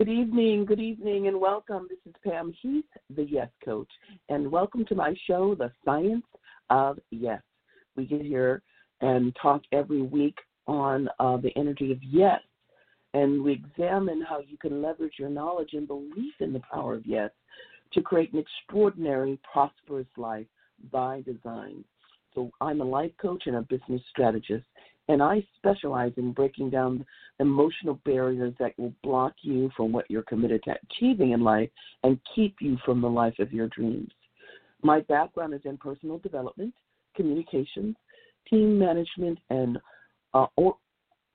Good evening, good evening, and welcome. This is Pam Heath, the Yes Coach, and welcome to my show, The Science of Yes. We get here and talk every week on uh, the energy of yes, and we examine how you can leverage your knowledge and belief in the power of yes to create an extraordinary, prosperous life by design. So, I'm a life coach and a business strategist, and I specialize in breaking down emotional barriers that will block you from what you're committed to achieving in life and keep you from the life of your dreams. My background is in personal development, communications, team management, and uh, or,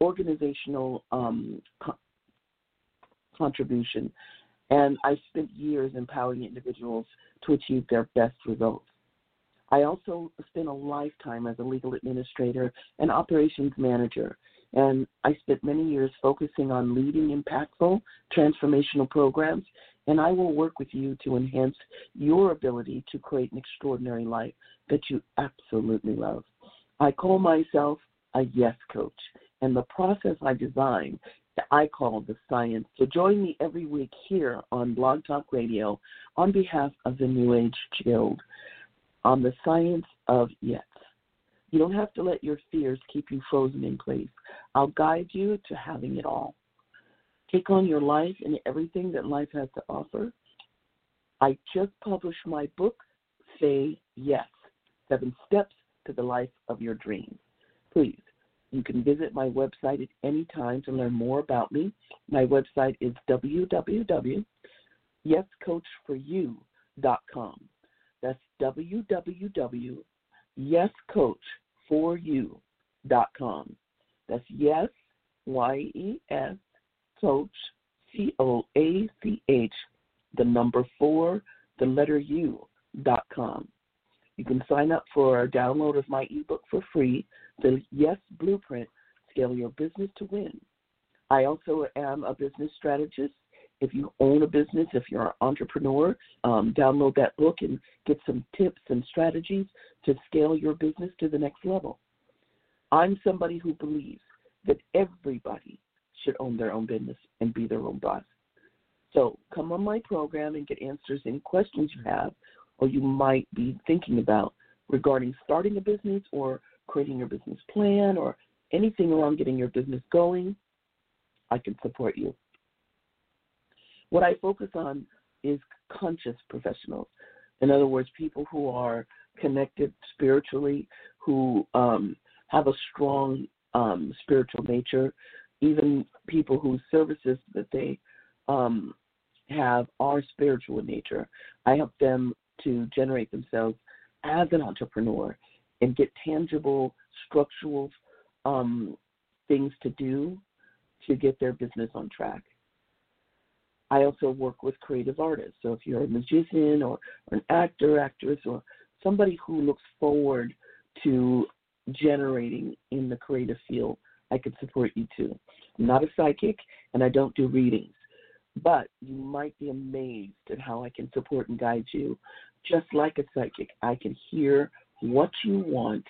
organizational um, co- contribution. And I spent years empowering individuals to achieve their best results. I also spent a lifetime as a legal administrator and operations manager, and I spent many years focusing on leading impactful transformational programs. And I will work with you to enhance your ability to create an extraordinary life that you absolutely love. I call myself a yes coach, and the process I design I call the science. So join me every week here on Blog Talk Radio on behalf of the New Age Guild on the science of yes. You don't have to let your fears keep you frozen in place. I'll guide you to having it all. Take on your life and everything that life has to offer. I just published my book, Say Yes Seven Steps to the Life of Your Dreams. Please, you can visit my website at any time to learn more about me. My website is www.yescoach4u.com. That's www.yescoach4u.com. That's yes, Y E S, coach, C O A C H, the number four, the letter U, dot com. You can sign up for a download of my ebook for free, The Yes Blueprint Scale Your Business to Win. I also am a business strategist. If you own a business, if you're an entrepreneur, um, download that book and get some tips and strategies to scale your business to the next level. I'm somebody who believes that everybody should own their own business and be their own boss. So come on my program and get answers to any questions you have or you might be thinking about regarding starting a business or creating your business plan or anything around getting your business going. I can support you. What I focus on is conscious professionals. In other words, people who are connected spiritually, who um, have a strong um, spiritual nature, even people whose services that they um, have are spiritual in nature. I help them to generate themselves as an entrepreneur and get tangible, structural um, things to do to get their business on track. I also work with creative artists. So if you're a musician or, or an actor, actress, or somebody who looks forward to generating in the creative field, I could support you too. I'm not a psychic and I don't do readings, but you might be amazed at how I can support and guide you. Just like a psychic, I can hear what you want,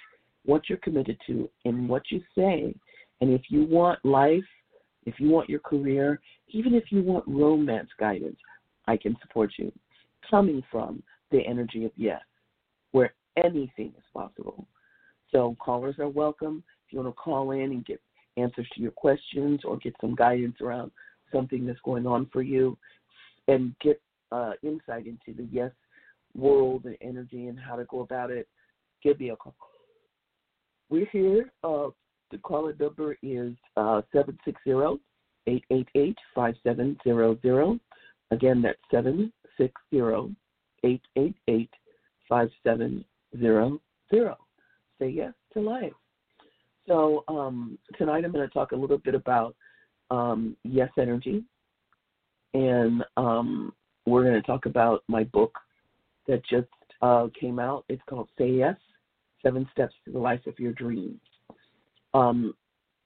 what you're committed to, and what you say. And if you want life, if you want your career, even if you want romance guidance, I can support you. Coming from the energy of yes, where anything is possible. So callers are welcome. If you want to call in and get answers to your questions or get some guidance around something that's going on for you and get uh, insight into the yes world and energy and how to go about it, give me a call. We're here. Uh, the call number is uh, 760 888 5700. Again, that's 760 888 5700. Say yes to life. So um, tonight I'm going to talk a little bit about um, yes energy, and um, we're going to talk about my book that just uh, came out. It's called Say Yes: Seven Steps to the Life of Your Dreams. Um,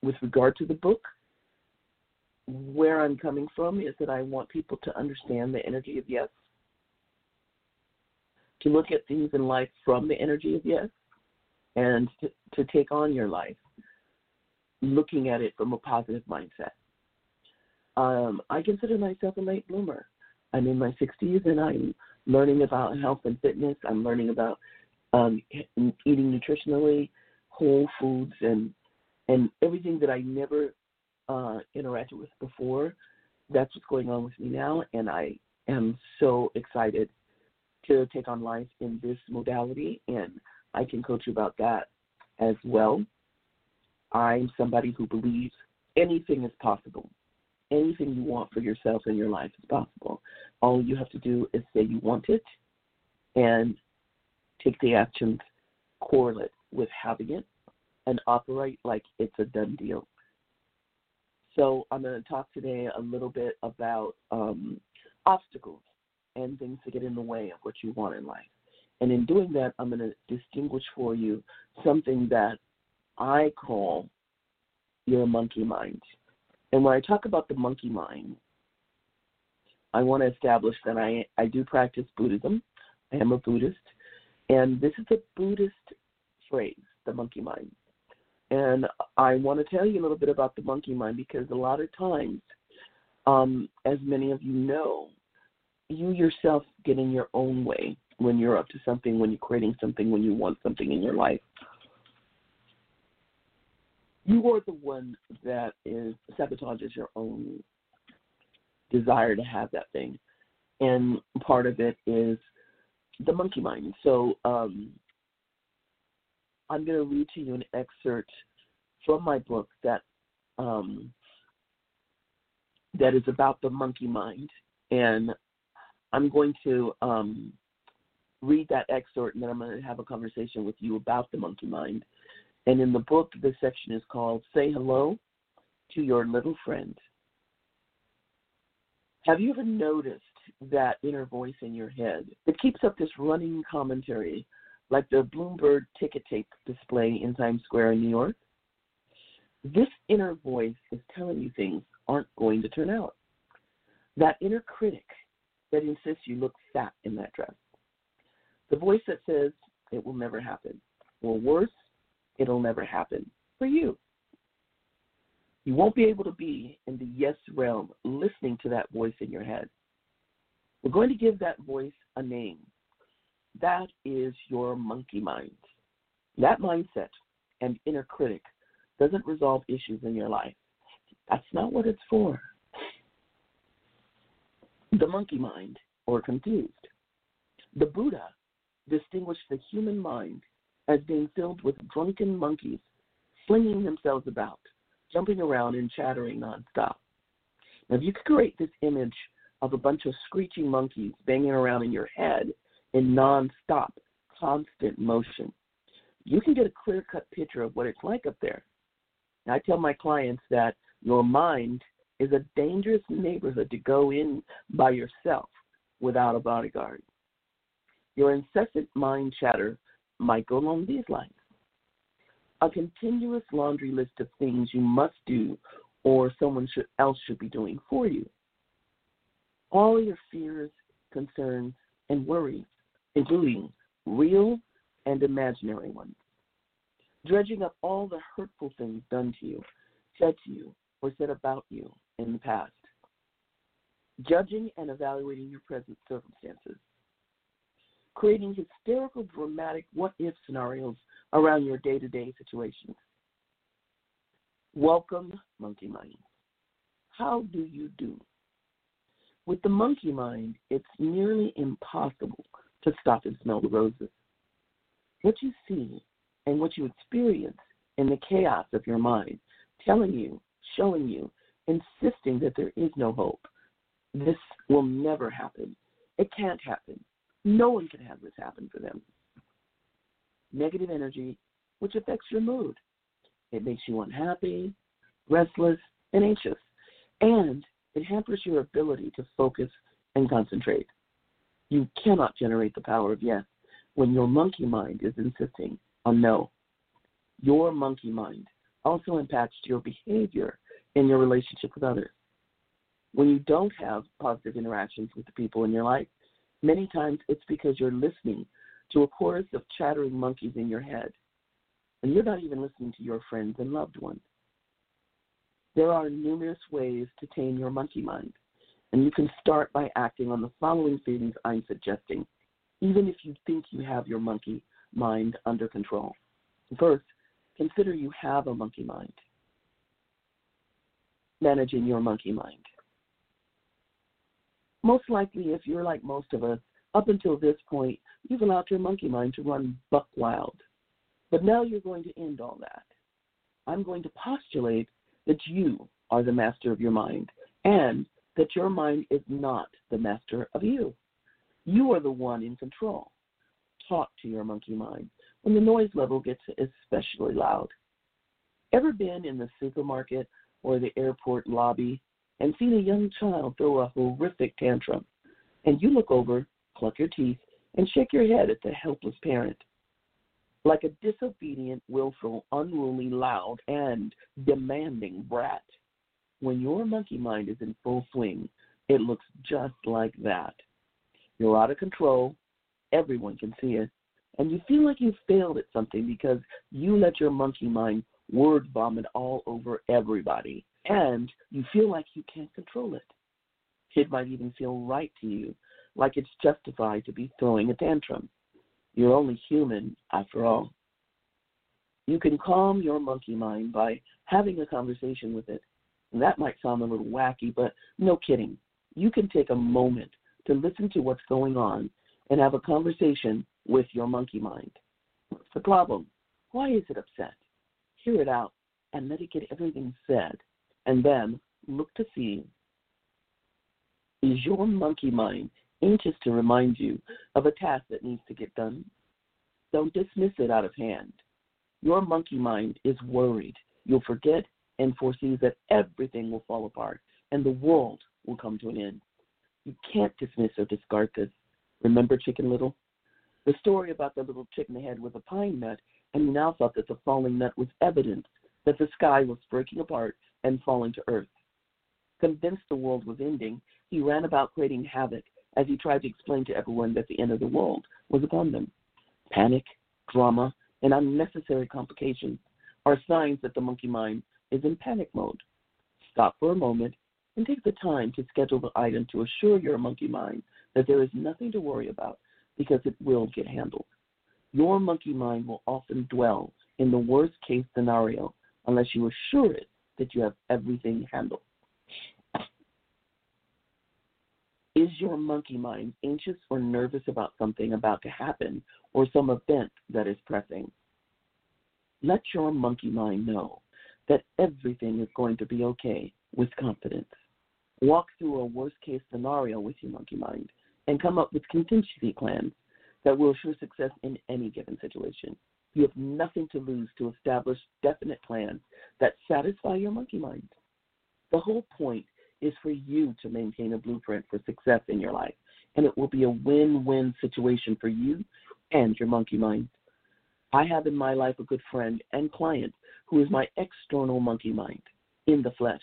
with regard to the book, where I'm coming from is that I want people to understand the energy of yes, to look at things in life from the energy of yes, and to, to take on your life looking at it from a positive mindset. Um, I consider myself a late bloomer. I'm in my 60s and I'm learning about health and fitness. I'm learning about um, eating nutritionally, whole foods, and and everything that I never uh, interacted with before. That's what's going on with me now, and I am so excited to take on life in this modality, and I can coach you about that as well. I'm somebody who believes anything is possible. Anything you want for yourself in your life is possible. All you have to do is say you want it and take the actions correlate with having it and operate like it's a done deal. So I'm going to talk today a little bit about um, obstacles and things that get in the way of what you want in life. And in doing that, I'm going to distinguish for you something that I call your monkey mind. And when I talk about the monkey mind, I want to establish that I, I do practice Buddhism. I am a Buddhist. And this is a Buddhist phrase, the monkey mind. And I want to tell you a little bit about the monkey mind because a lot of times, um, as many of you know, you yourself get in your own way when you're up to something, when you're creating something, when you want something in your life you are the one that is sabotages your own desire to have that thing. And part of it is the monkey mind. So um, I'm going to read to you an excerpt from my book that um, that is about the monkey mind, and I'm going to um, read that excerpt, and then I'm going to have a conversation with you about the monkey mind. And in the book, this section is called Say Hello to Your Little Friend. Have you ever noticed that inner voice in your head that keeps up this running commentary like the Bloomberg ticker tape display in Times Square in New York? This inner voice is telling you things aren't going to turn out. That inner critic that insists you look fat in that dress. The voice that says it will never happen. Or worse, it'll never happen for you. You won't be able to be in the yes realm listening to that voice in your head. We're going to give that voice a name. That is your monkey mind. That mindset and inner critic doesn't resolve issues in your life. That's not what it's for. The monkey mind, or confused. The Buddha distinguished the human mind as being filled with drunken monkeys, flinging themselves about, jumping around and chattering nonstop. Now, if you could create this image of a bunch of screeching monkeys banging around in your head in nonstop, constant motion, you can get a clear cut picture of what it's like up there. Now, I tell my clients that your mind is a dangerous neighborhood to go in by yourself without a bodyguard. Your incessant mind chatter might go along these lines a continuous laundry list of things you must do or someone should, else should be doing for you. All your fears, concerns, and worries, including real and imaginary ones. Dredging up all the hurtful things done to you, said to you, or said about you in the past. Judging and evaluating your present circumstances creating hysterical, dramatic what if scenarios around your day to day situations. Welcome, monkey mind. How do you do? With the monkey mind, it's nearly impossible to stop and smell the roses. What you see and what you experience in the chaos of your mind, telling you, showing you, insisting that there is no hope. This will never happen. It can't happen. No one can have this happen for them. Negative energy, which affects your mood. It makes you unhappy, restless, and anxious. And it hampers your ability to focus and concentrate. You cannot generate the power of yes when your monkey mind is insisting on no. Your monkey mind also impacts your behavior in your relationship with others. When you don't have positive interactions with the people in your life, many times it's because you're listening to a chorus of chattering monkeys in your head, and you're not even listening to your friends and loved ones. There are numerous ways to tame your monkey mind, and you can start by acting on the following things I'm suggesting, even if you think you have your monkey mind under control. First, consider you have a monkey mind. Managing your monkey mind. Most likely, if you're like most of us, up until this point, you've allowed your monkey mind to run buck wild. But now you're going to end all that. I'm going to postulate that you are the master of your mind and that your mind is not the master of you. You are the one in control. Talk to your monkey mind when the noise level gets especially loud. Ever been in the supermarket or the airport lobby and seen a young child throw a horrific tantrum, and you look over, cluck your teeth, and shake your head at the helpless parent? like a disobedient, willful, unruly, loud, and demanding brat. When your monkey mind is in full swing, it looks just like that. You're out of control, everyone can see it, and you feel like you failed at something because you let your monkey mind word vomit all over everybody, and you feel like you can't control it. It might even feel right to you, like it's justified to be throwing a tantrum. You're only human, after all. You can calm your monkey mind by having a conversation with it. And that might sound a little wacky, but no kidding. You can take a moment to listen to what's going on and have a conversation with your monkey mind. What's the problem? Why is it upset? Hear it out and let it get everything said. And then look to see is your monkey mind anxious to remind you of a task that needs to get done. Don't dismiss it out of hand. Your monkey mind is worried. You'll forget and foresees that everything will fall apart and the world will come to an end. You can't dismiss or discard this. Remember Chicken Little? The story about the little chicken head with a pine nut, and he now thought that the falling nut was evidence that the sky was breaking apart and falling to earth. Convinced the world was ending, he ran about creating havoc as he tried to explain to everyone that the end of the world was upon them. Panic, drama, and unnecessary complications are signs that the monkey mind is in panic mode. Stop for a moment and take the time to schedule the item to assure your monkey mind that there is nothing to worry about because it will get handled. Your monkey mind will often dwell in the worst case scenario unless you assure it that you have everything handled. Is your monkey mind anxious or nervous about something about to happen or some event that is pressing? Let your monkey mind know that everything is going to be okay with confidence. Walk through a worst case scenario with your monkey mind and come up with contingency plans that will assure success in any given situation. You have nothing to lose to establish definite plans that satisfy your monkey mind. The whole point is for you to maintain a blueprint for success in your life. And it will be a win win situation for you and your monkey mind. I have in my life a good friend and client who is my external monkey mind in the flesh.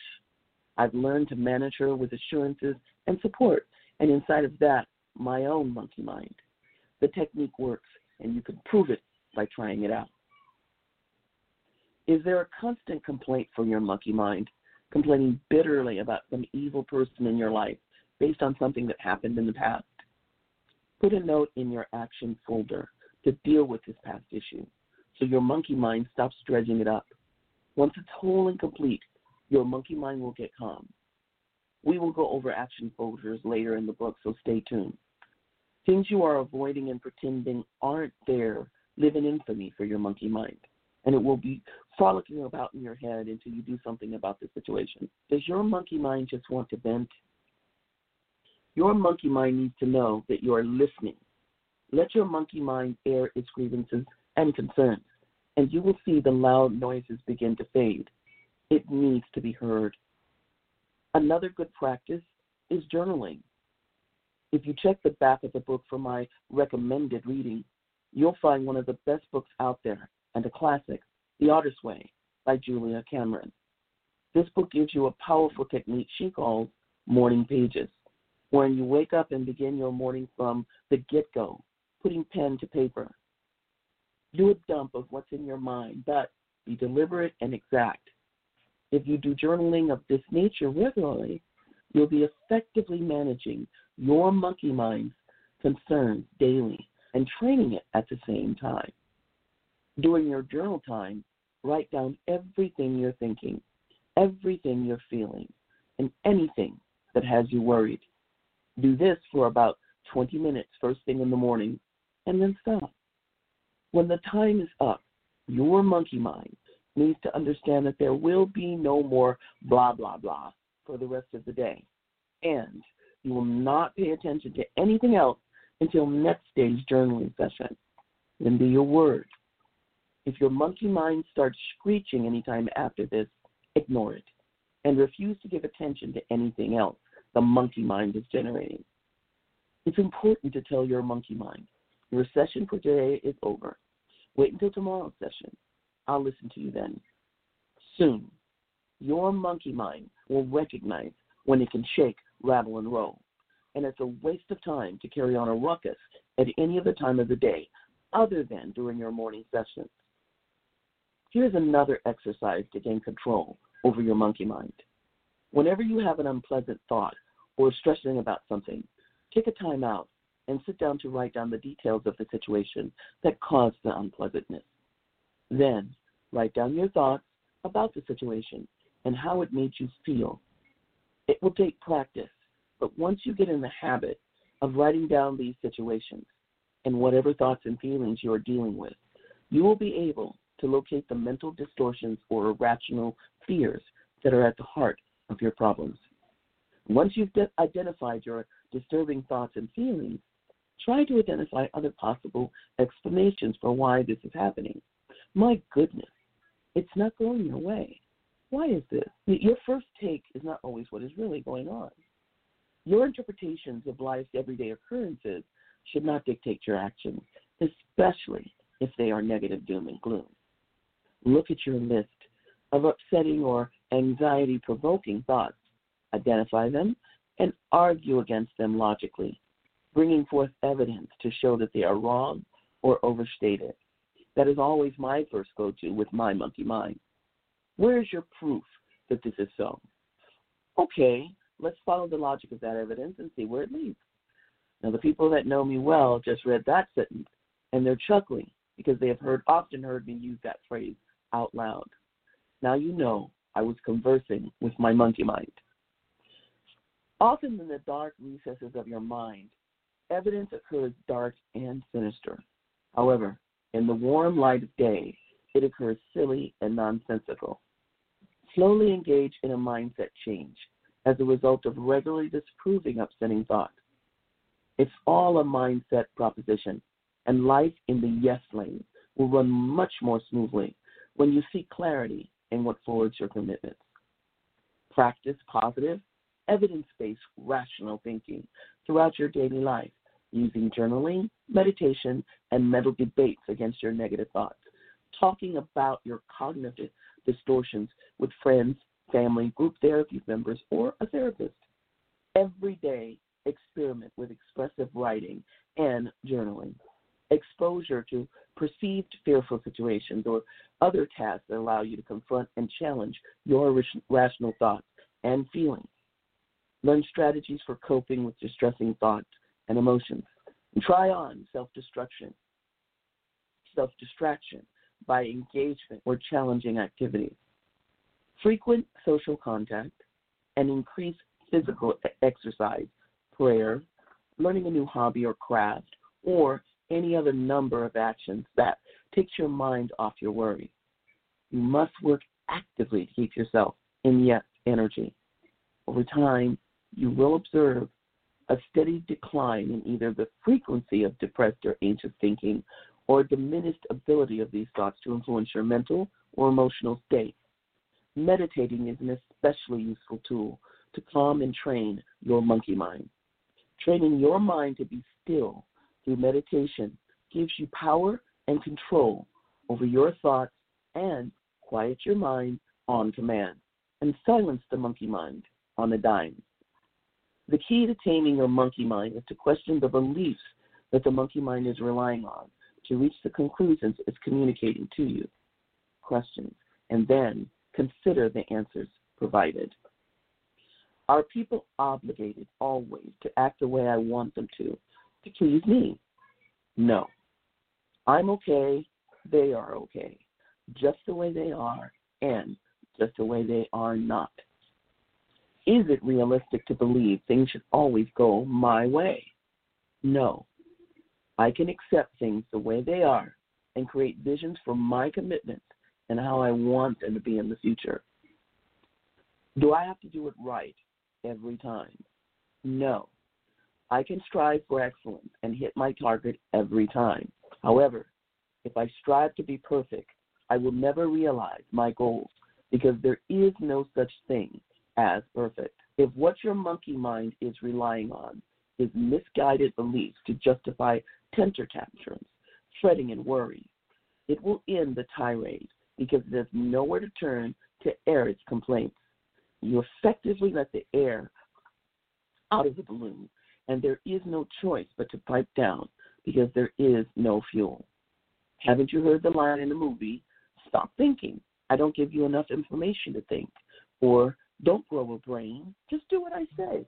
I've learned to manage her with assurances and support, and inside of that, my own monkey mind. The technique works, and you can prove it by trying it out. Is there a constant complaint from your monkey mind complaining bitterly about some evil person in your life based on something that happened in the past. Put a note in your action folder to deal with this past issue so your monkey mind stops dredging it up. Once it's whole and complete, your monkey mind will get calm. We will go over action folders later in the book, so stay tuned. Things you are avoiding and pretending aren't there live in infamy for your monkey mind, and it will be frolicking about in your head until you do something about the situation. Does your monkey mind just want to vent? Your monkey mind needs to know that you are listening. Let your monkey mind air its grievances and concerns, and you will see the loud noises begin to fade. It needs to be heard. Another good practice is journaling. If you check the back of the book for my recommended reading, you'll find one of the best books out there and a classic, The Artist's Way by Julia Cameron. This book gives you a powerful technique she calls morning pages, wherein you wake up and begin your morning from the get go, putting pen to paper. Do a dump of what's in your mind, but be deliberate and exact. If you do journaling of this nature regularly, you'll be effectively managing your monkey mind's concerns daily and training it at the same time. During your journal time, write down everything you're thinking, everything you're feeling, and anything that has you worried. Do this for about 20 minutes first thing in the morning and then stop. When the time is up, your monkey mind needs to understand that there will be no more blah, blah, blah for the rest of the day. And you will not pay attention to anything else until next day's journaling session. Then do your word. If your monkey mind starts screeching anytime after this, ignore it and refuse to give attention to anything else the monkey mind is generating. It's important to tell your monkey mind, your session for today is over. Wait until tomorrow's session. I'll listen to you then. Soon, your monkey mind will recognize when it can shake, rattle, and roll. And it's a waste of time to carry on a ruckus at any other time of the day other than during your morning sessions. Here's another exercise to gain control over your monkey mind. Whenever you have an unpleasant thought or stressing about something, take a time out and sit down to write down the details of the situation that caused the unpleasantness. Then, write down your thoughts about the situation and how it made you feel. It will take practice, but once you get in the habit of writing down these situations and whatever thoughts and feelings you are dealing with, you will be able to locate the mental distortions or irrational fears that are at the heart of your problems. Once you've de- identified your disturbing thoughts and feelings, try to identify other possible explanations for why this is happening. My goodness, it's not going your way. Why is this? Your first take is not always what is really going on. Your interpretations of life's everyday occurrences should not dictate your actions, especially if they are negative doom and gloom. Look at your list of upsetting or anxiety provoking thoughts, identify them, and argue against them logically, bringing forth evidence to show that they are wrong or overstated. That is always my first go to with my monkey mind. Where is your proof that this is so? Okay, let's follow the logic of that evidence and see where it leads. Now, the people that know me well just read that sentence and they're chuckling because they have heard often heard me use that phrase out loud. Now you know I was conversing with my monkey mind. Often in the dark recesses of your mind, evidence occurs dark and sinister. However, in the warm light of day, it occurs silly and nonsensical. Slowly engage in a mindset change as a result of regularly disproving upsetting thoughts. It's all a mindset proposition, and life in the yes lane will run much more smoothly when you seek clarity in what forwards your commitments. Practice positive, evidence based, rational thinking throughout your daily life using journaling, meditation, and mental debates against your negative thoughts, talking about your cognitive distortions with friends, family, group therapy members, or a therapist. Every day, experiment with expressive writing and journaling. Exposure to perceived fearful situations or other tasks that allow you to confront and challenge your rational thoughts and feelings. Learn strategies for coping with distressing thoughts and emotions. And try on self destruction, self distraction by engagement or challenging activities. frequent social contact, and increased physical exercise, prayer, learning a new hobby or craft, or any other number of actions that takes your mind off your worry. You must work actively to keep yourself in yes energy. Over time, you will observe a steady decline in either the frequency of depressed or anxious thinking or diminished ability of these thoughts to influence your mental or emotional state. Meditating is an especially useful tool to calm and train your monkey mind. Training your mind to be still through meditation gives you power and control over your thoughts and quiet your mind on command and silence the monkey mind on a dime. The key to taming your monkey mind is to question the beliefs that the monkey mind is relying on to reach the conclusions it's communicating to you. Questions, and then consider the answers provided. Are people obligated always to act the way I want them to, to please me? No. I'm okay, they are okay, just the way they are, and just the way they are not. Is it realistic to believe things should always go my way? No. I can accept things the way they are and create visions for my commitments and how I want them to be in the future. Do I have to do it right every time? No. I can strive for excellence and hit my target every time. However, if I strive to be perfect, I will never realize my goals because there is no such thing as perfect. If what your monkey mind is relying on is misguided beliefs to justify temper tantrums, fretting, and worry, it will end the tirade because it has nowhere to turn to air its complaints. You effectively let the air out of the balloon, and there is no choice but to pipe down because there is no fuel. Haven't you heard the line in the movie, Stop thinking? I don't give you enough information to think. Or don't grow a brain, just do what I say.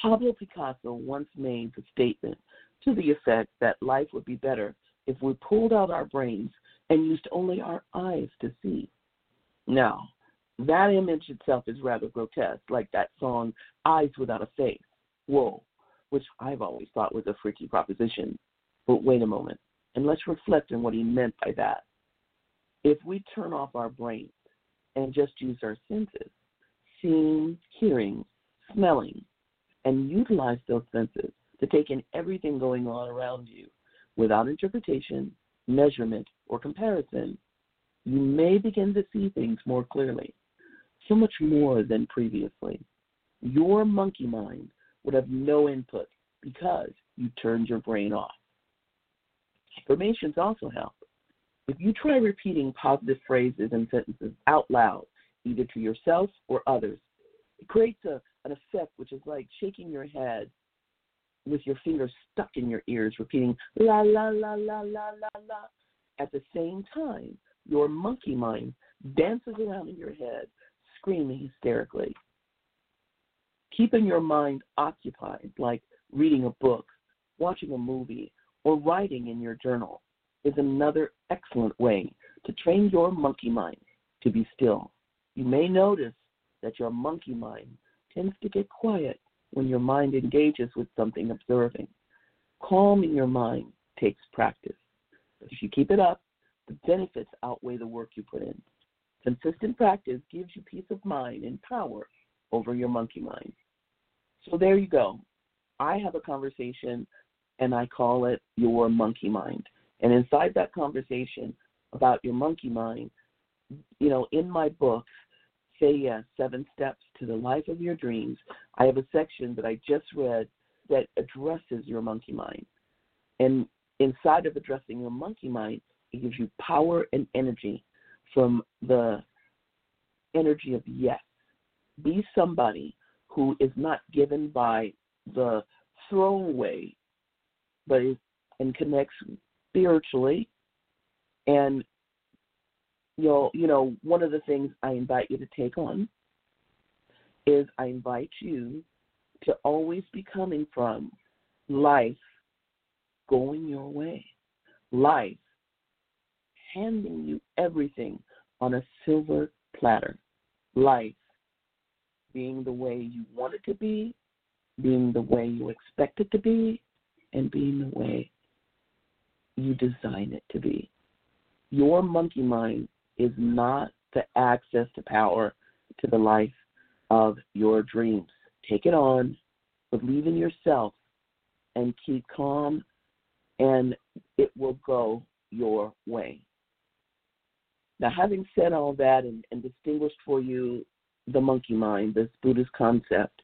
Pablo Picasso once made the statement to the effect that life would be better if we pulled out our brains and used only our eyes to see. Now, that image itself is rather grotesque, like that song Eyes Without a Face. Whoa, which I've always thought was a freaky proposition. But wait a moment, and let's reflect on what he meant by that. If we turn off our brains and just use our senses, seeing, hearing, smelling, and utilize those senses to take in everything going on around you without interpretation, measurement, or comparison, you may begin to see things more clearly, so much more than previously. Your monkey mind would have no input because you turned your brain off. Affirmations also help. If you try repeating positive phrases and sentences out loud, either to yourself or others, it creates a, an effect which is like shaking your head with your fingers stuck in your ears, repeating la la la la la la la. At the same time, your monkey mind dances around in your head, screaming hysterically. Keeping your mind occupied, like reading a book, watching a movie, or writing in your journal, is another excellent way to train your monkey mind to be still. You may notice that your monkey mind tends to get quiet when your mind engages with something observing. Calming your mind takes practice. But if you keep it up, the benefits outweigh the work you put in. Consistent practice gives you peace of mind and power over your monkey mind. So there you go. I have a conversation and I call it your monkey mind. And inside that conversation about your monkey mind, you know, in my book, Say Yes Seven Steps to the Life of Your Dreams, I have a section that I just read that addresses your monkey mind. And inside of addressing your monkey mind, it gives you power and energy from the energy of yes. Be somebody who is not given by the throwaway, but is and connects spiritually. And you know, you know, one of the things I invite you to take on is I invite you to always be coming from life going your way. Life handing you everything on a silver platter. Life being the way you want it to be, being the way you expect it to be, and being the way you design it to be. Your monkey mind is not the access to power to the life of your dreams. Take it on, believe in yourself, and keep calm, and it will go your way. Now, having said all that and, and distinguished for you the monkey mind, this Buddhist concept,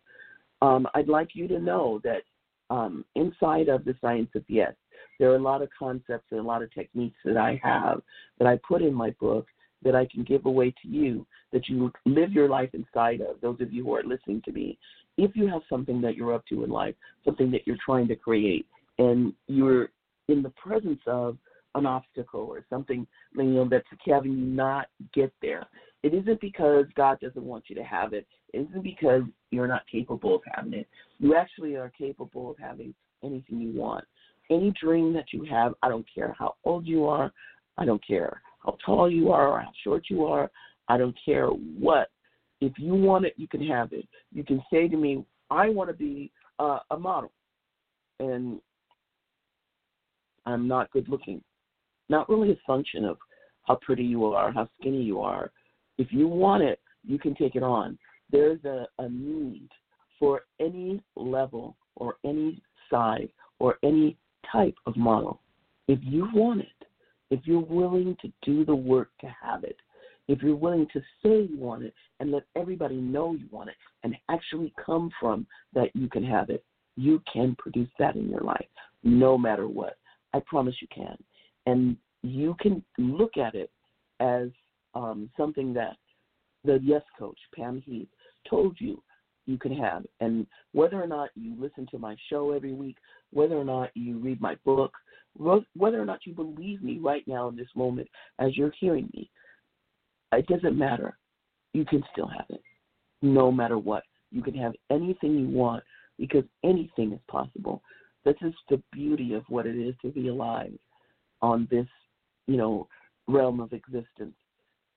um, I'd like you to know that um, inside of the science of yes, there are a lot of concepts and a lot of techniques that I have that I put in my book that I can give away to you that you live your life inside of, those of you who are listening to me. If you have something that you're up to in life, something that you're trying to create, and you're in the presence of an obstacle or something you know that's having you not get there, it isn't because God doesn't want you to have it. It isn't because you're not capable of having it. You actually are capable of having anything you want. Any dream that you have, I don't care how old you are, I don't care how tall you are or how short you are, I don't care what. If you want it, you can have it. You can say to me, I want to be uh, a model. And I'm not good looking. Not really a function of how pretty you are, how skinny you are. If you want it, you can take it on. There's a, a need for any level or any size or any type of model. If you want it, if you're willing to do the work to have it, if you're willing to say you want it and let everybody know you want it and actually come from that you can have it, you can produce that in your life no matter what. I promise you can. And you can look at it as um, something that the Yes Coach, Pam Heath, told you you can have. And whether or not you listen to my show every week, whether or not you read my book, whether or not you believe me right now in this moment as you're hearing me, it doesn't matter. You can still have it, no matter what. You can have anything you want because anything is possible. This is the beauty of what it is to be alive on this, you know, realm of existence.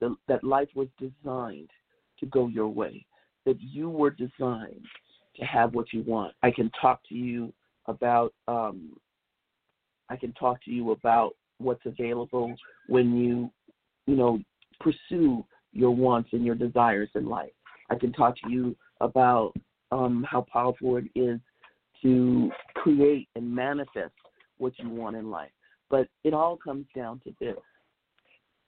The, that life was designed to go your way. That you were designed to have what you want. I can talk to you about um, I can talk to you about what's available when you, you know, pursue your wants and your desires in life. I can talk to you about um, how powerful it is to create and manifest what you want in life. But it all comes down to this.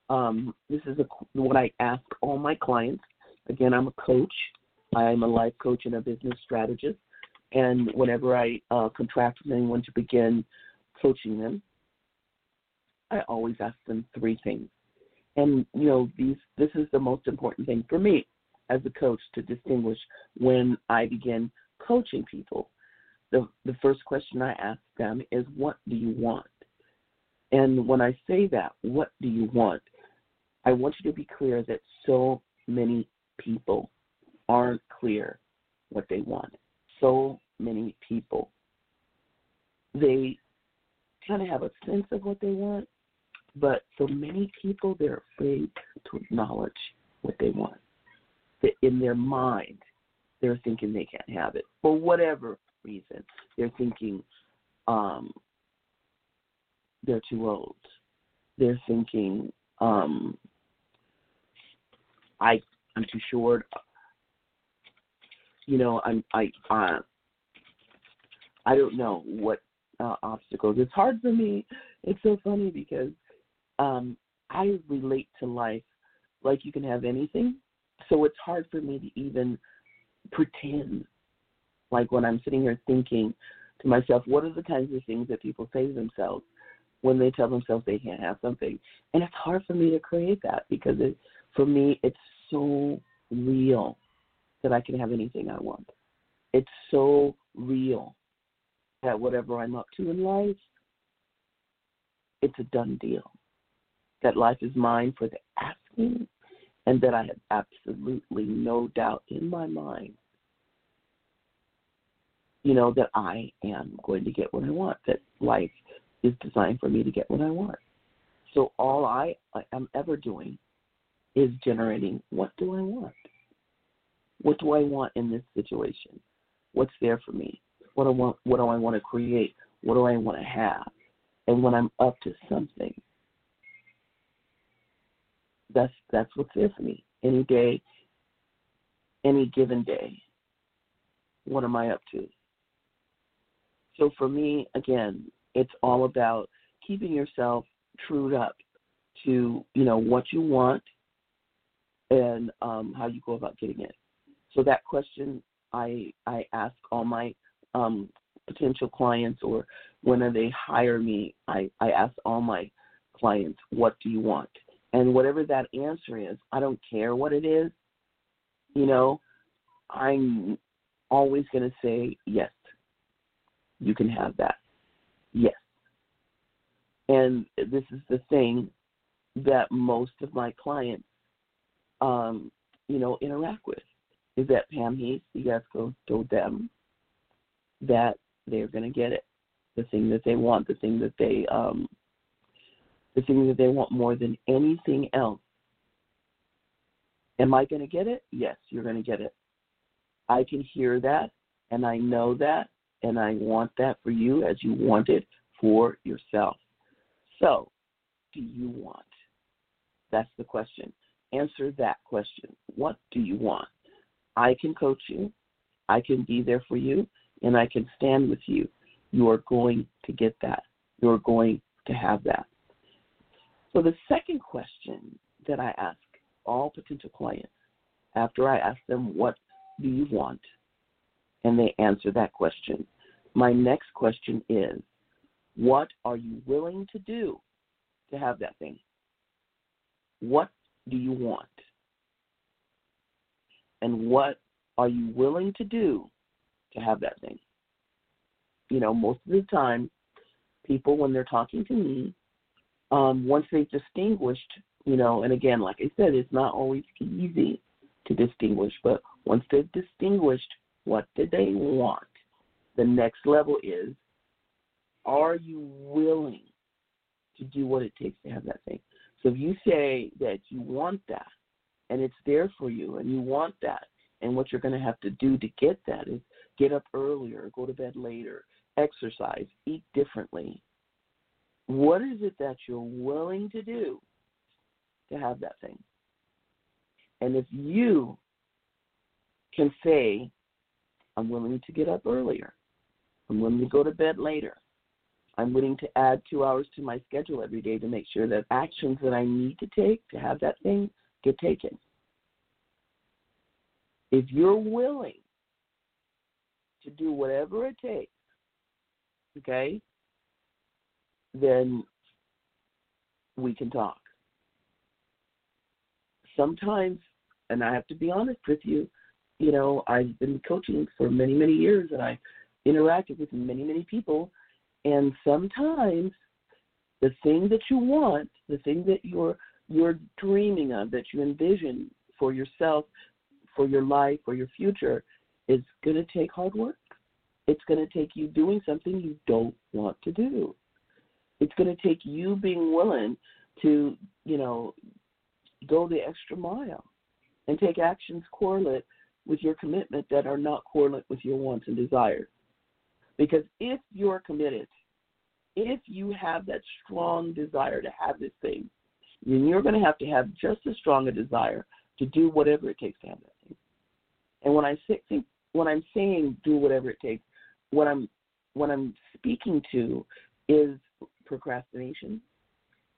Um, this is a, what I ask all my clients. Again, I'm a coach. I am a life coach and a business strategist. And whenever I uh, contract with anyone to begin coaching them, I always ask them three things. And you know, these this is the most important thing for me as a coach to distinguish when I begin coaching people. The the first question I ask them is what do you want? And when I say that, what do you want? I want you to be clear that so many people aren't clear what they want. So many people. They kind of have a sense of what they want, but for many people, they're afraid to acknowledge what they want. In their mind, they're thinking they can't have it for whatever reason. They're thinking um, they're too old. They're thinking um, I I'm too short. You know, I'm I uh, I don't know what uh, obstacles. It's hard for me. It's so funny because um, I relate to life like you can have anything. So it's hard for me to even pretend like when I'm sitting here thinking to myself, what are the kinds of things that people say to themselves when they tell themselves they can't have something? And it's hard for me to create that because it, for me, it's so real that I can have anything I want. It's so real that whatever I'm up to in life, it's a done deal. That life is mine for the asking, and that I have absolutely no doubt in my mind, you know, that I am going to get what I want, that life is designed for me to get what I want. So all I am ever doing is generating what do I want? What do I want in this situation? What's there for me? What do I want what do I want to create? What do I want to have? And when I'm up to something, that's that's what's for me. Any day, any given day. What am I up to? So for me, again, it's all about keeping yourself trued up to, you know, what you want and um, how you go about getting it. So that question I I ask all my um, potential clients or when they hire me, I, I ask all my clients, what do you want? And whatever that answer is, I don't care what it is, you know, I'm always going to say, yes, you can have that. Yes. And this is the thing that most of my clients, um, you know, interact with is that Pam Heath, you guys go told them that they're going to get it, the thing that they want, the thing that they, um, the thing that they want more than anything else. Am I going to get it? Yes, you're going to get it. I can hear that, and I know that, and I want that for you as you want it for yourself. So, do you want? That's the question. Answer that question. What do you want? I can coach you. I can be there for you, and I can stand with you. You are going to get that. You are going to have that. So, the second question that I ask all potential clients after I ask them, What do you want? and they answer that question. My next question is, What are you willing to do to have that thing? What do you want? And what are you willing to do to have that thing? You know, most of the time, people, when they're talking to me, um, once they've distinguished, you know, and again, like I said, it's not always easy to distinguish, but once they've distinguished what did they want, the next level is, are you willing to do what it takes to have that thing? So if you say that you want that and it's there for you and you want that, and what you're going to have to do to get that is get up earlier, go to bed later, exercise, eat differently. What is it that you're willing to do to have that thing? And if you can say, I'm willing to get up earlier, I'm willing to go to bed later, I'm willing to add two hours to my schedule every day to make sure that actions that I need to take to have that thing get taken. If you're willing to do whatever it takes, okay, then we can talk. Sometimes, and I have to be honest with you, you know, I've been coaching for many, many years and I interacted with many, many people and sometimes the thing that you want, the thing that you're you're dreaming of, that you envision for yourself, for your life, for your future, is going to take hard work. It's going to take you doing something you don't want to do. It's going to take you being willing to, you know, go the extra mile and take actions correlate with your commitment that are not correlate with your wants and desires. Because if you're committed, if you have that strong desire to have this thing, then you're going to have to have just as strong a desire to do whatever it takes to have that thing. And when I think, when I'm saying do whatever it takes, what I'm what I'm speaking to is procrastination,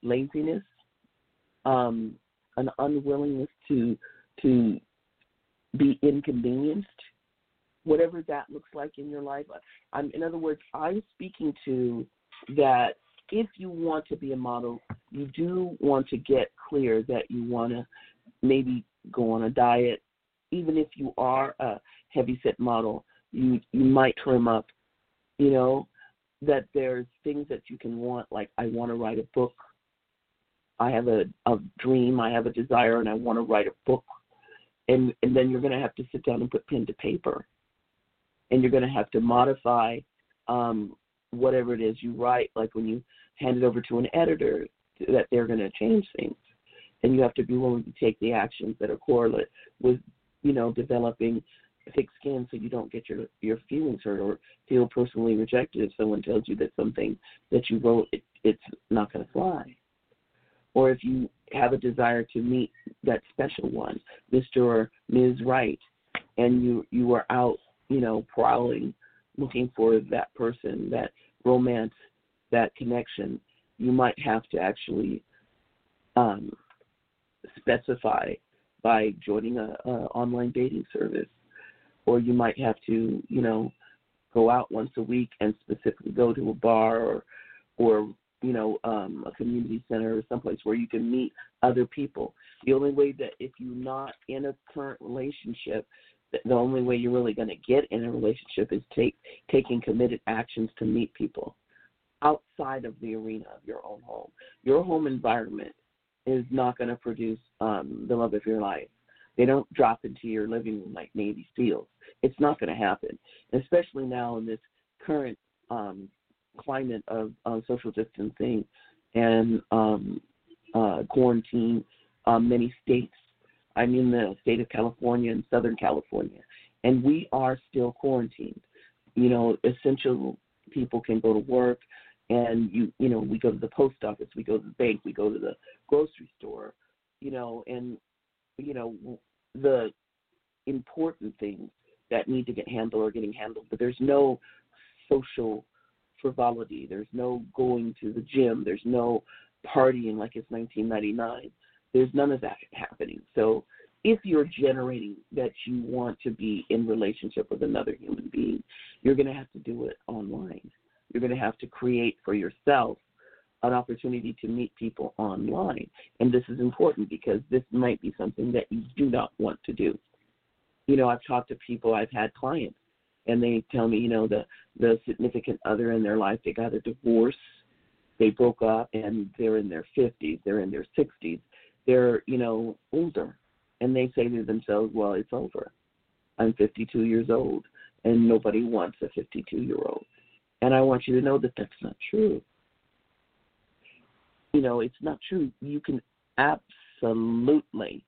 laziness, um, an unwillingness to to be inconvenienced, whatever that looks like in your life. I'm, in other words, I'm speaking to that if you want to be a model, you do want to get clear that you want to maybe go on a diet. Even if you are a heavy set model, you you might trim up. You know that there's things that you can want, like I want to write a book. I have a, a dream, I have a desire, and I want to write a book. And and then you're going to have to sit down and put pen to paper, and you're going to have to modify um, whatever it is you write, like when you hand it over to an editor, that they're going to change things. and you have to be willing to take the actions that are correlate with, you know, developing thick skin so you don't get your your feelings hurt or feel personally rejected if someone tells you that something that you wrote it, it's not going to fly. Or if you have a desire to meet that special one mr or ms. Right and you you are out you know prowling looking for that person that romance that connection you might have to actually um, specify by joining a, a online dating service or you might have to, you know, go out once a week and specifically go to a bar or, or you know, um, a community center or someplace where you can meet other people. The only way that if you're not in a current relationship, the only way you're really going to get in a relationship is take taking committed actions to meet people outside of the arena of your own home. Your home environment is not going to produce um, the love of your life. They don't drop into your living room like Navy SEALs. It's not going to happen, especially now in this current um, climate of uh, social distancing and um, uh, quarantine. Um, many states, I'm in the state of California and Southern California, and we are still quarantined. You know, essential people can go to work, and you, you know, we go to the post office, we go to the bank, we go to the grocery store, you know, and you know, the important things that need to get handled are getting handled, but there's no social frivolity. There's no going to the gym. There's no partying like it's 1999. There's none of that happening. So if you're generating that you want to be in relationship with another human being, you're going to have to do it online. You're going to have to create for yourself an opportunity to meet people online. And this is important because this might be something that you do not want to do. You know, I've talked to people, I've had clients, and they tell me, you know, the the significant other in their life, they got a divorce, they broke up, and they're in their 50s, they're in their 60s, they're, you know, older. And they say to themselves, well, it's over. I'm 52 years old, and nobody wants a 52 year old. And I want you to know that that's not true you know, it's not true. You can absolutely,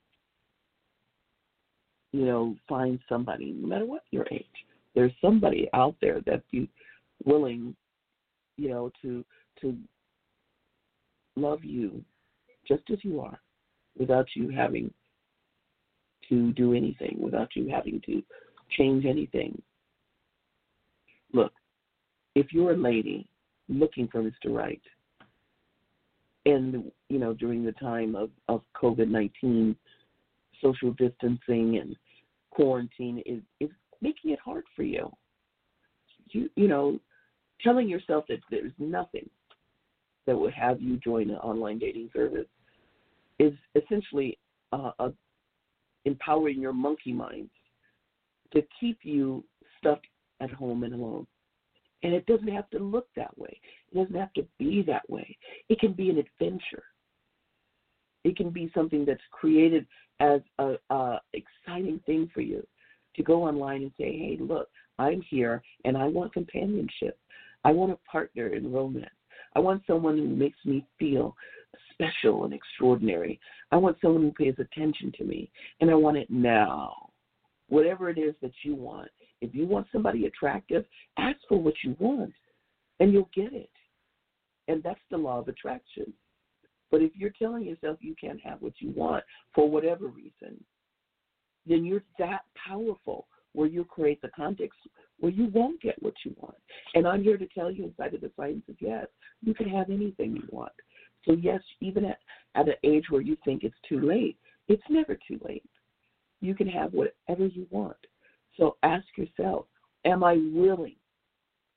you know, find somebody, no matter what your age. There's somebody out there that's be willing, you know, to to love you just as you are, without you having to do anything, without you having to change anything. Look, if you're a lady looking for Mr. Right, and you know during the time of of COVID nineteen, social distancing and quarantine is is making it hard for you. You you know, telling yourself that there's nothing that would have you join an online dating service is essentially uh, a, empowering your monkey minds to keep you stuck at home and alone. And it doesn't have to look that way. It doesn't have to be that way. It can be an adventure. It can be something that's created as a, a exciting thing for you to go online and say, "Hey, look, I'm here and I want companionship. I want a partner in romance. I want someone who makes me feel special and extraordinary. I want someone who pays attention to me, and I want it now. Whatever it is that you want, if you want somebody attractive, ask for what you want and you'll get it. And that's the law of attraction. But if you're telling yourself you can't have what you want for whatever reason, then you're that powerful where you create the context where you won't get what you want. And I'm here to tell you inside of the science of yes, you can have anything you want. So yes, even at, at an age where you think it's too late, it's never too late. You can have whatever you want. So ask yourself, am I willing?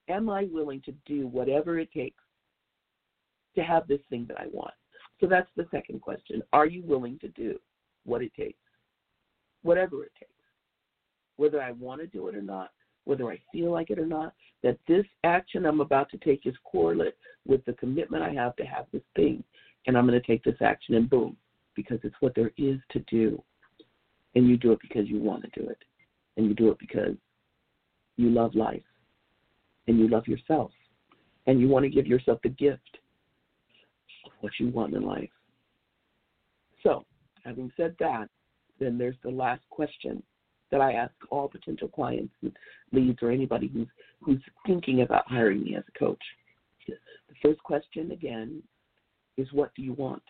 Am I willing to do whatever it takes to have this thing that I want? So that's the second question. Are you willing to do what it takes? Whatever it takes. Whether I want to do it or not, whether I feel like it or not, that this action I'm about to take is correlate with the commitment I have to have this thing. And I'm going to take this action and boom, because it's what there is to do. And you do it because you want to do it and you do it because you love life and you love yourself and you want to give yourself the gift of what you want in life. So, having said that, then there's the last question that I ask all potential clients, leads, or anybody who's who's thinking about hiring me as a coach. The first question again is what do you want?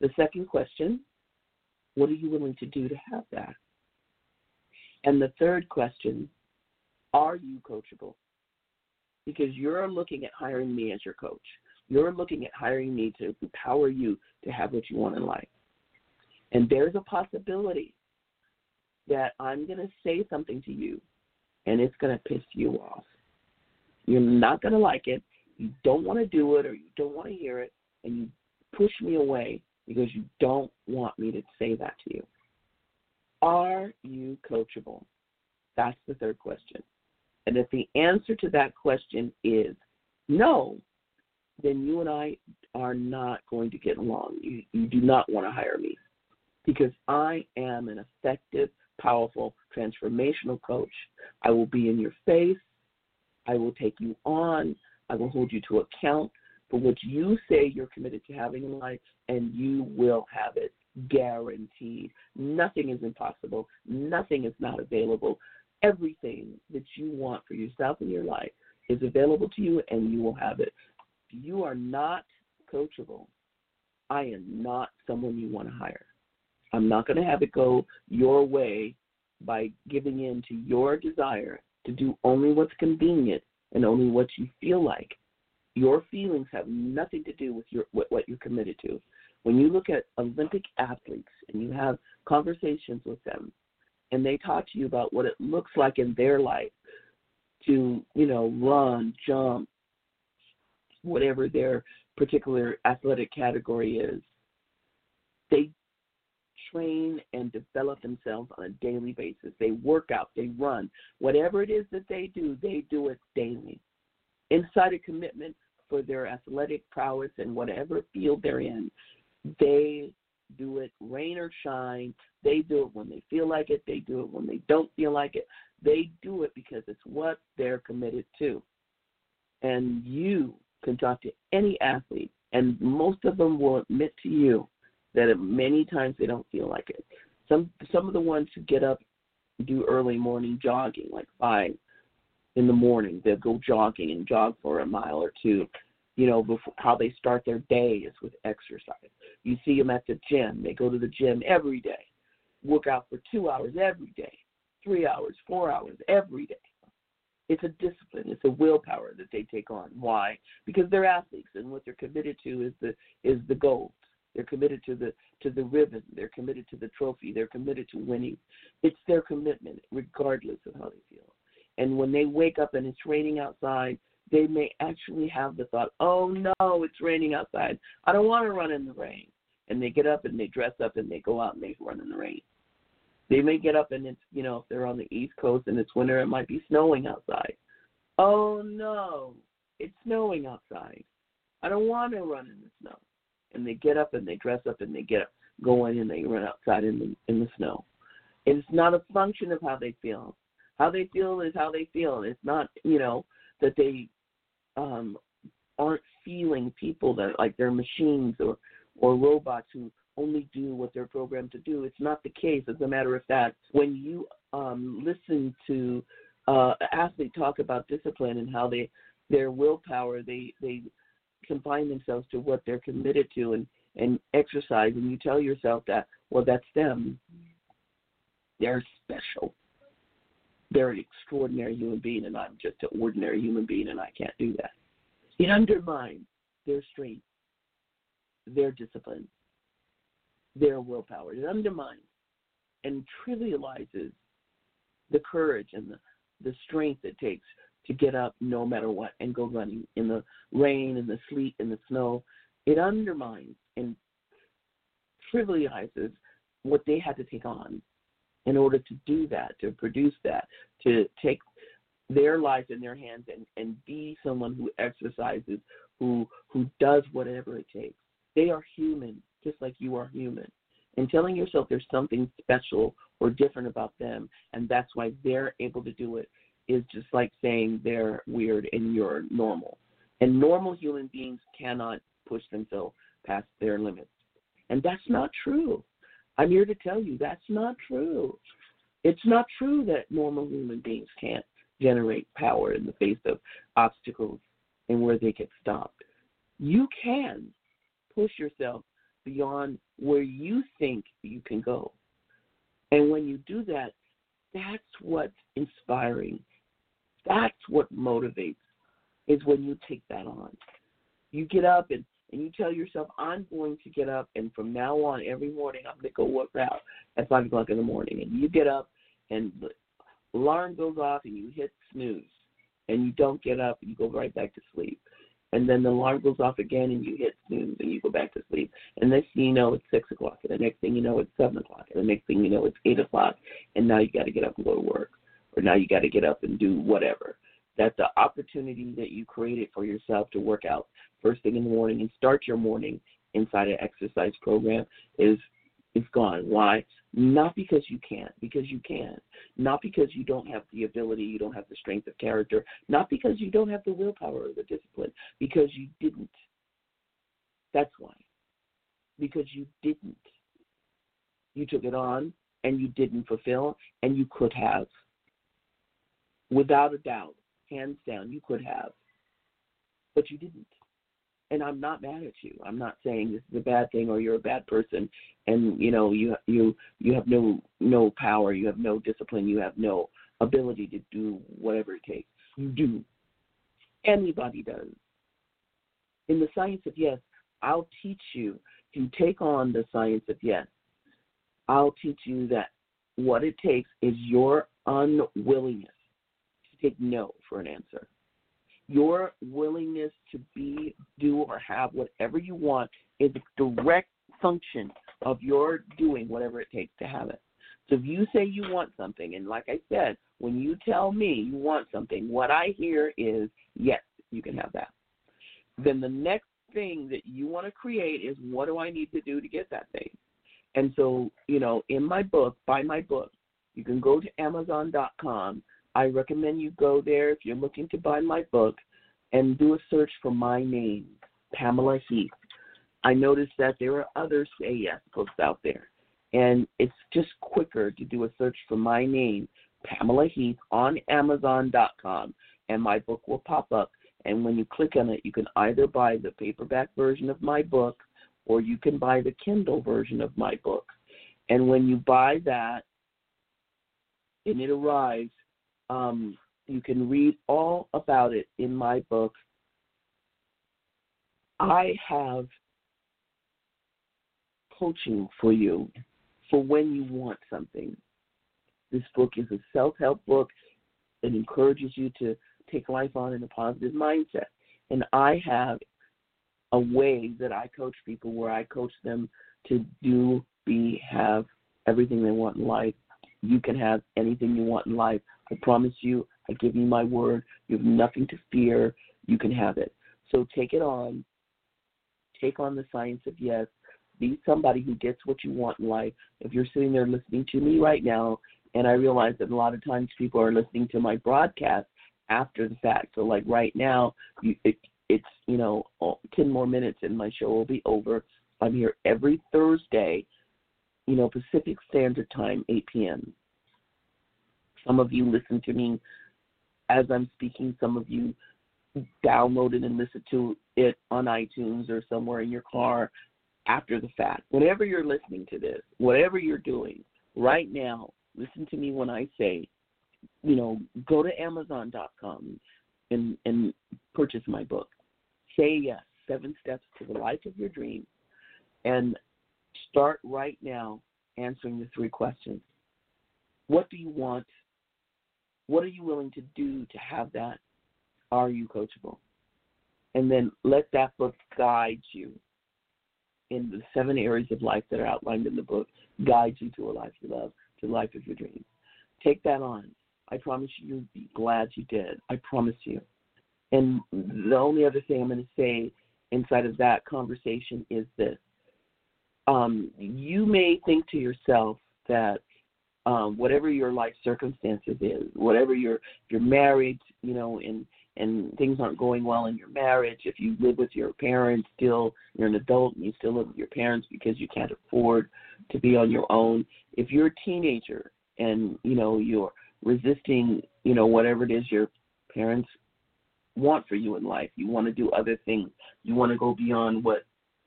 The second question, what are you willing to do to have that? And the third question, are you coachable? Because you're looking at hiring me as your coach. You're looking at hiring me to empower you to have what you want in life. And there's a possibility that I'm going to say something to you and it's going to piss you off. You're not going to like it. You don't want to do it or you don't want to hear it and you push me away because you don't want me to say that to you. Are you coachable? That's the third question. And if the answer to that question is no, then you and I are not going to get along. You, you do not want to hire me because I am an effective, powerful, transformational coach. I will be in your face. I will take you on. I will hold you to account for what you say you're committed to having in life, and you will have it guaranteed. Nothing is impossible. Nothing is not available. Everything that you want for yourself in your life is available to you, and you will have it. You are not coachable, I am not someone you want to hire. I'm not going to have it go your way by giving in to your desire to do only what's convenient and only what you feel like. Your feelings have nothing to do with your what you're committed to. When you look at Olympic athletes and you have conversations with them, and they talk to you about what it looks like in their life to, you know, run, jump, whatever their particular athletic category is, they train and develop themselves on a daily basis. They work out, they run. Whatever it is that they do, they do it daily. Inside a commitment for their athletic prowess in whatever field they're in, they do it rain or shine. They do it when they feel like it. They do it when they don't feel like it. They do it because it's what they're committed to. And you can talk to any athlete, and most of them will admit to you that many times they don't feel like it. Some some of the ones who get up do early morning jogging, like five in the morning, they'll go jogging and jog for a mile or two. You know, before, how they start their day is with exercise. You see them at the gym; they go to the gym every day, work out for two hours every day, three hours, four hours every day. It's a discipline. It's a willpower that they take on. Why? Because they're athletes, and what they're committed to is the is the goal. They're committed to the to the ribbon. They're committed to the trophy. They're committed to winning. It's their commitment, regardless of how they feel. And when they wake up and it's raining outside, they may actually have the thought, "Oh no, it's raining outside. I don't want to run in the rain." And they get up and they dress up and they go out and they run in the rain. They may get up and it's you know if they're on the East Coast and it's winter, it might be snowing outside. Oh no, it's snowing outside. I don't want to run in the snow and they get up and they dress up and they get up, go in and they run outside in the in the snow. It's not a function of how they feel. How they feel is how they feel. It's not, you know, that they um aren't feeling people that like they're machines or or robots who only do what they're programmed to do. It's not the case. As a matter of fact, when you um, listen to uh, athletes talk about discipline and how they their willpower, they they confine themselves to what they're committed to and and exercise and you tell yourself that well that's them they're special they're an extraordinary human being and i'm just an ordinary human being and i can't do that it undermines their strength their discipline their willpower it undermines and trivializes the courage and the, the strength it takes to get up no matter what and go running in the rain, and the sleet, and the snow. It undermines and trivializes what they had to take on in order to do that, to produce that, to take their lives in their hands and, and be someone who exercises, who who does whatever it takes. They are human, just like you are human. And telling yourself there's something special or different about them, and that's why they're able to do it, is just like saying they're weird and you're normal. And normal human beings cannot push themselves past their limits. And that's not true. I'm here to tell you that's not true. It's not true that normal human beings can't generate power in the face of obstacles and where they get stopped. You can push yourself beyond where you think you can go. And when you do that, that's what's inspiring. That's what motivates, is when you take that on. You get up and, and you tell yourself, I'm going to get up, and from now on, every morning, I'm going to go work out at 5 o'clock in the morning. And you get up, and the alarm goes off, and you hit snooze, and you don't get up, and you go right back to sleep and then the alarm goes off again and you hit snooze and you go back to sleep. And next thing you know it's six o'clock and the next thing you know it's seven o'clock and the next thing you know it's eight o'clock and now you gotta get up and go to work. Or now you gotta get up and do whatever. That the opportunity that you created for yourself to work out first thing in the morning and start your morning inside an exercise program is is gone. Why? Not because you can't, because you can. Not because you don't have the ability, you don't have the strength of character. Not because you don't have the willpower or the discipline, because you didn't. That's why. Because you didn't. You took it on and you didn't fulfill, and you could have. Without a doubt, hands down, you could have. But you didn't and I'm not mad at you. I'm not saying this is a bad thing or you're a bad person and you know you you you have no no power, you have no discipline, you have no ability to do whatever it takes. You do. Anybody does. In the science of yes, I'll teach you to take on the science of yes. I'll teach you that what it takes is your unwillingness to take no for an answer your willingness to be, do, or have whatever you want is a direct function of your doing whatever it takes to have it. So if you say you want something, and like I said, when you tell me you want something, what I hear is, yes, you can have that. Then the next thing that you want to create is, what do I need to do to get that thing? And so, you know, in my book, buy my book, you can go to Amazon.com I recommend you go there if you're looking to buy my book and do a search for my name, Pamela Heath. I noticed that there are other Say Yes books out there, and it's just quicker to do a search for my name, Pamela Heath, on Amazon.com, and my book will pop up. And when you click on it, you can either buy the paperback version of my book or you can buy the Kindle version of my book. And when you buy that and it arrives, um, you can read all about it in my book. I have coaching for you for when you want something. This book is a self help book that encourages you to take life on in a positive mindset. And I have a way that I coach people where I coach them to do, be, have everything they want in life. You can have anything you want in life. I promise you, I give you my word. You have nothing to fear. You can have it. So take it on. Take on the science of yes. Be somebody who gets what you want in life. If you're sitting there listening to me right now, and I realize that a lot of times people are listening to my broadcast after the fact. So like right now, you, it, it's you know ten more minutes and my show will be over. I'm here every Thursday, you know Pacific Standard Time, 8 p.m. Some of you listen to me as I'm speaking. Some of you download it and listen to it on iTunes or somewhere in your car after the fact. Whenever you're listening to this, whatever you're doing right now, listen to me when I say, you know, go to Amazon.com and and purchase my book. Say yes, seven steps to the life of your dream, and start right now answering the three questions. What do you want? What are you willing to do to have that? Are you coachable? And then let that book guide you in the seven areas of life that are outlined in the book, guide you to a life you love, to the life of your dreams. Take that on. I promise you, you'll be glad you did. I promise you. And the only other thing I'm going to say inside of that conversation is this. Um, you may think to yourself that um, whatever your life circumstances is, whatever you're you're married, you know, and and things aren't going well in your marriage, if you live with your parents still, you're an adult and you still live with your parents because you can't afford to be on your own. If you're a teenager and you know you're resisting, you know whatever it is your parents want for you in life, you want to do other things. You want to go beyond what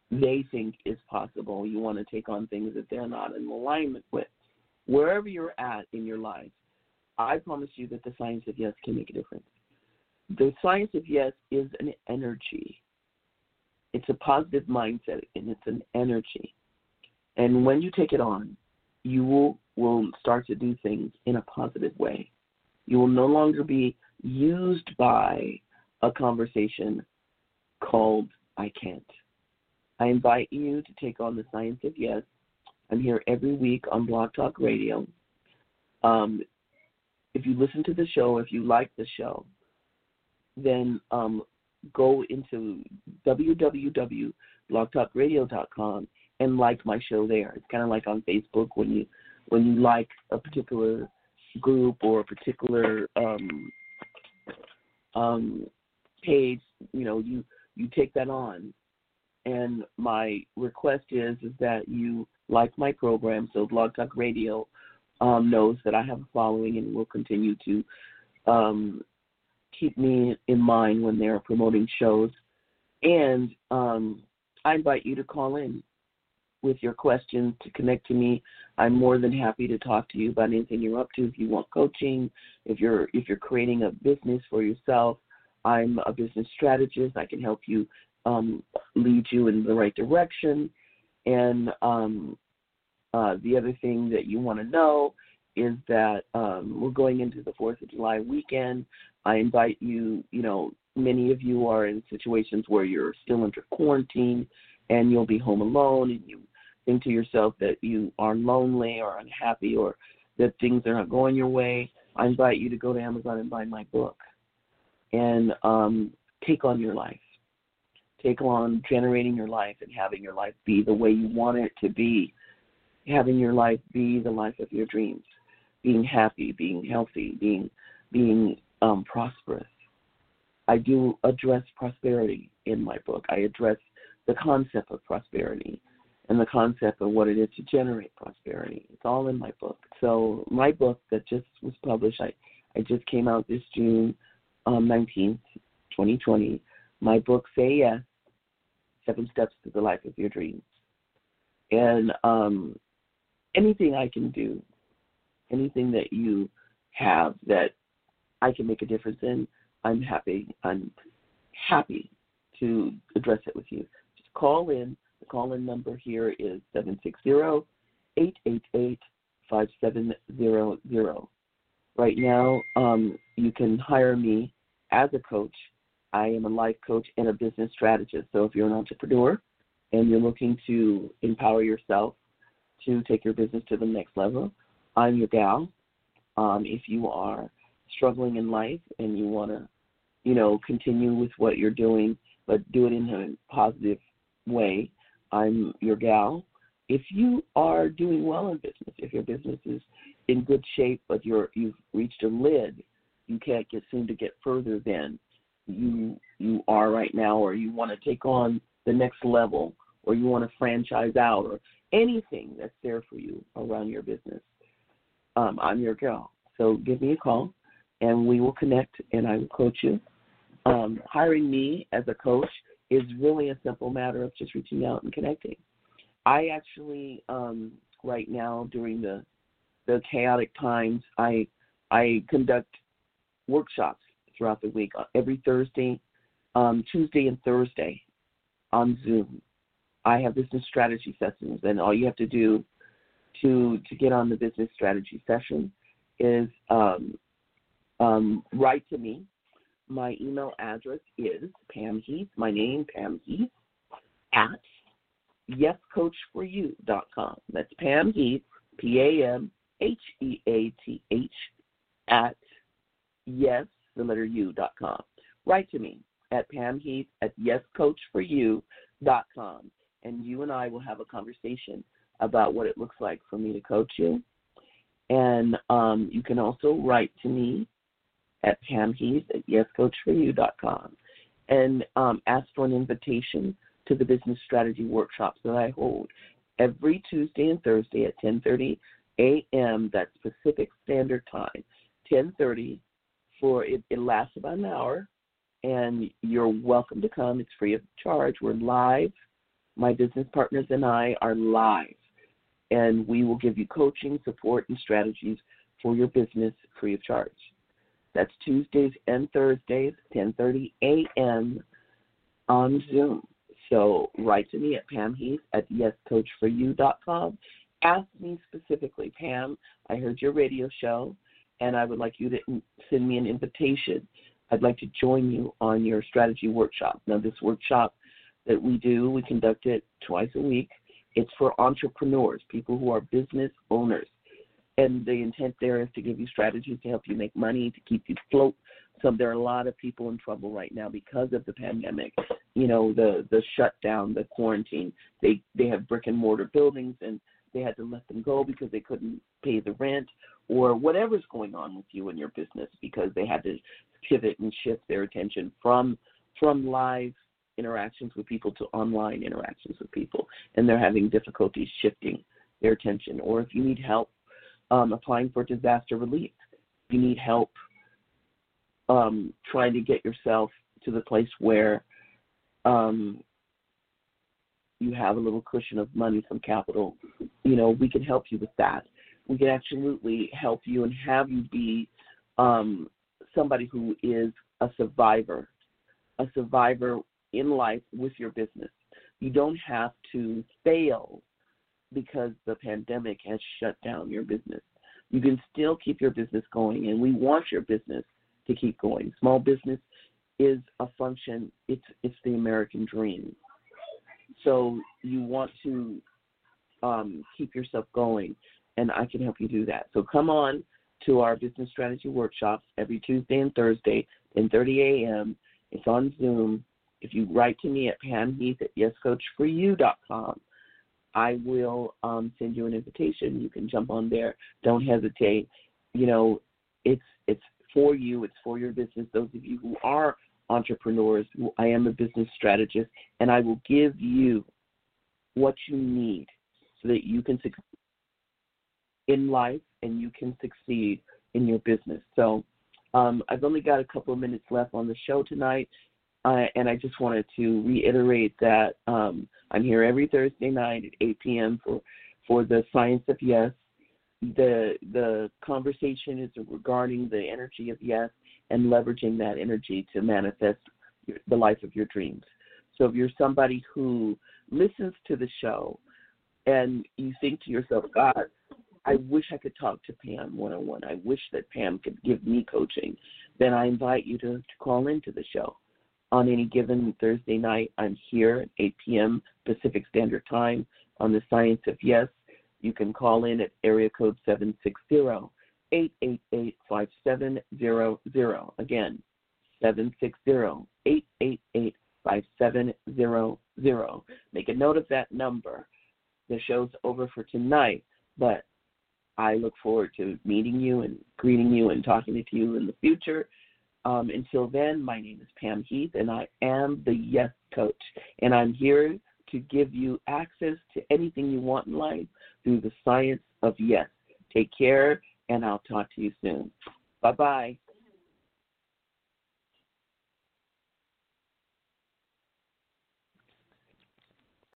they think is possible. You want to take on things that they're not in alignment with. Wherever you're at in your life, I promise you that the science of yes can make a difference. The science of yes is an energy. It's a positive mindset and it's an energy. And when you take it on, you will, will start to do things in a positive way. You will no longer be used by a conversation called I can't. I invite you to take on the science of yes. I'm here every week on Blog Talk Radio. Um, if you listen to the show, if you like the show, then um, go into www.blogtalkradio.com and like my show there. It's kind of like on Facebook when you when you like a particular group or a particular um, um, page, you know, you you take that on. And my request is is that you like my program so Blog Talk Radio um, knows that I have a following and will continue to um, keep me in mind when they're promoting shows. And um, I invite you to call in with your questions to connect to me. I'm more than happy to talk to you about anything you're up to. If you want coaching, if you're if you're creating a business for yourself, I'm a business strategist. I can help you um, lead you in the right direction. And um, uh, the other thing that you want to know is that um, we're going into the Fourth of July weekend. I invite you. You know, many of you are in situations where you're still under quarantine and you'll be home alone, and you think to yourself that you are lonely or unhappy or that things are not going your way. I invite you to go to Amazon and buy my book and um, take on your life. Take on generating your life and having your life be the way you want it to be. Having your life be the life of your dreams. Being happy, being healthy, being being um, prosperous. I do address prosperity in my book. I address the concept of prosperity and the concept of what it is to generate prosperity. It's all in my book. So my book that just was published, I, I just came out this June um, 19th, 2020, my book, Say Yes, Seven Steps to the Life of Your Dreams. And um, anything I can do, anything that you have that I can make a difference in, I'm happy. I'm happy to address it with you. Just call in. The call in number here is 760 888 5700. Right now, um, you can hire me as a coach. I am a life coach and a business strategist. So if you're an entrepreneur and you're looking to empower yourself to take your business to the next level, I'm your gal. Um, if you are struggling in life and you want to, you know, continue with what you're doing, but do it in a positive way, I'm your gal. If you are doing well in business, if your business is in good shape, but you're you've reached a lid, you can't get seem to get further than you you are right now, or you want to take on the next level, or you want to franchise out, or anything that's there for you around your business. Um, I'm your girl. So give me a call, and we will connect, and I will coach you. Um, hiring me as a coach is really a simple matter of just reaching out and connecting. I actually, um, right now during the the chaotic times, I I conduct workshops throughout the week uh, every Thursday, um, Tuesday, and Thursday on Zoom. I have business strategy sessions, and all you have to do to to get on the business strategy session is um, um, write to me. My email address is Pam Heath, my name, Pam Heath, at yescoach4u.com. That's Pam Heath, P A M H E A T H, at yes, the letter U dot com. Write to me at Pam Heath at yescoach4u.com, and you and I will have a conversation about what it looks like for me to coach you. And um, you can also write to me at Pam Heath at yescoach4u.com and um, ask for an invitation to the business strategy workshops that I hold every Tuesday and Thursday at 10:30 a.m. That's Pacific Standard Time. 10:30 for it, it lasts about an hour, and you're welcome to come. It's free of charge. We're live. My business partners and I are live, and we will give you coaching, support, and strategies for your business free of charge. That's Tuesdays and Thursdays, 10:30 a.m. on Zoom. So write to me at Pam Heath at yescoach4u.com. Ask me specifically, Pam, I heard your radio show, and I would like you to send me an invitation. I'd like to join you on your strategy workshop. Now, this workshop that we do, we conduct it twice a week. It's for entrepreneurs, people who are business owners and the intent there is to give you strategies to help you make money, to keep you afloat. So there are a lot of people in trouble right now because of the pandemic. You know, the the shutdown, the quarantine. They they have brick and mortar buildings and they had to let them go because they couldn't pay the rent or whatever's going on with you and your business because they had to pivot and shift their attention from from live interactions with people to online interactions with people and they're having difficulties shifting their attention or if you need help um, applying for disaster relief. You need help um, trying to get yourself to the place where um, you have a little cushion of money, some capital. You know, we can help you with that. We can absolutely help you and have you be um, somebody who is a survivor, a survivor in life with your business. You don't have to fail because the pandemic has shut down your business. You can still keep your business going, and we want your business to keep going. Small business is a function. It's it's the American dream. So you want to um, keep yourself going, and I can help you do that. So come on to our business strategy workshops every Tuesday and Thursday, 10:30 a.m. It's on Zoom. If you write to me at pamheath at yescoach4u.com, I will um, send you an invitation. You can jump on there. Don't hesitate. You know, it's it's for you. It's for your business. Those of you who are entrepreneurs, I am a business strategist, and I will give you what you need so that you can succeed in life and you can succeed in your business. So um, I've only got a couple of minutes left on the show tonight. Uh, and I just wanted to reiterate that um, I'm here every Thursday night at 8 p.m. for for the Science of Yes. The the conversation is regarding the energy of yes and leveraging that energy to manifest the life of your dreams. So if you're somebody who listens to the show and you think to yourself, God, I wish I could talk to Pam one on one. I wish that Pam could give me coaching. Then I invite you to, to call into the show on any given Thursday night. I'm here at 8 p.m. Pacific Standard Time on the Science of Yes. You can call in at area code 760 888 5700. Again, 760 888 5700. Make a note of that number. The show's over for tonight, but I look forward to meeting you and greeting you and talking to you in the future. Um, until then, my name is Pam Heath, and I am the Yes Coach. And I'm here to give you access to anything you want in life through the science of yes. Take care, and I'll talk to you soon. Bye bye.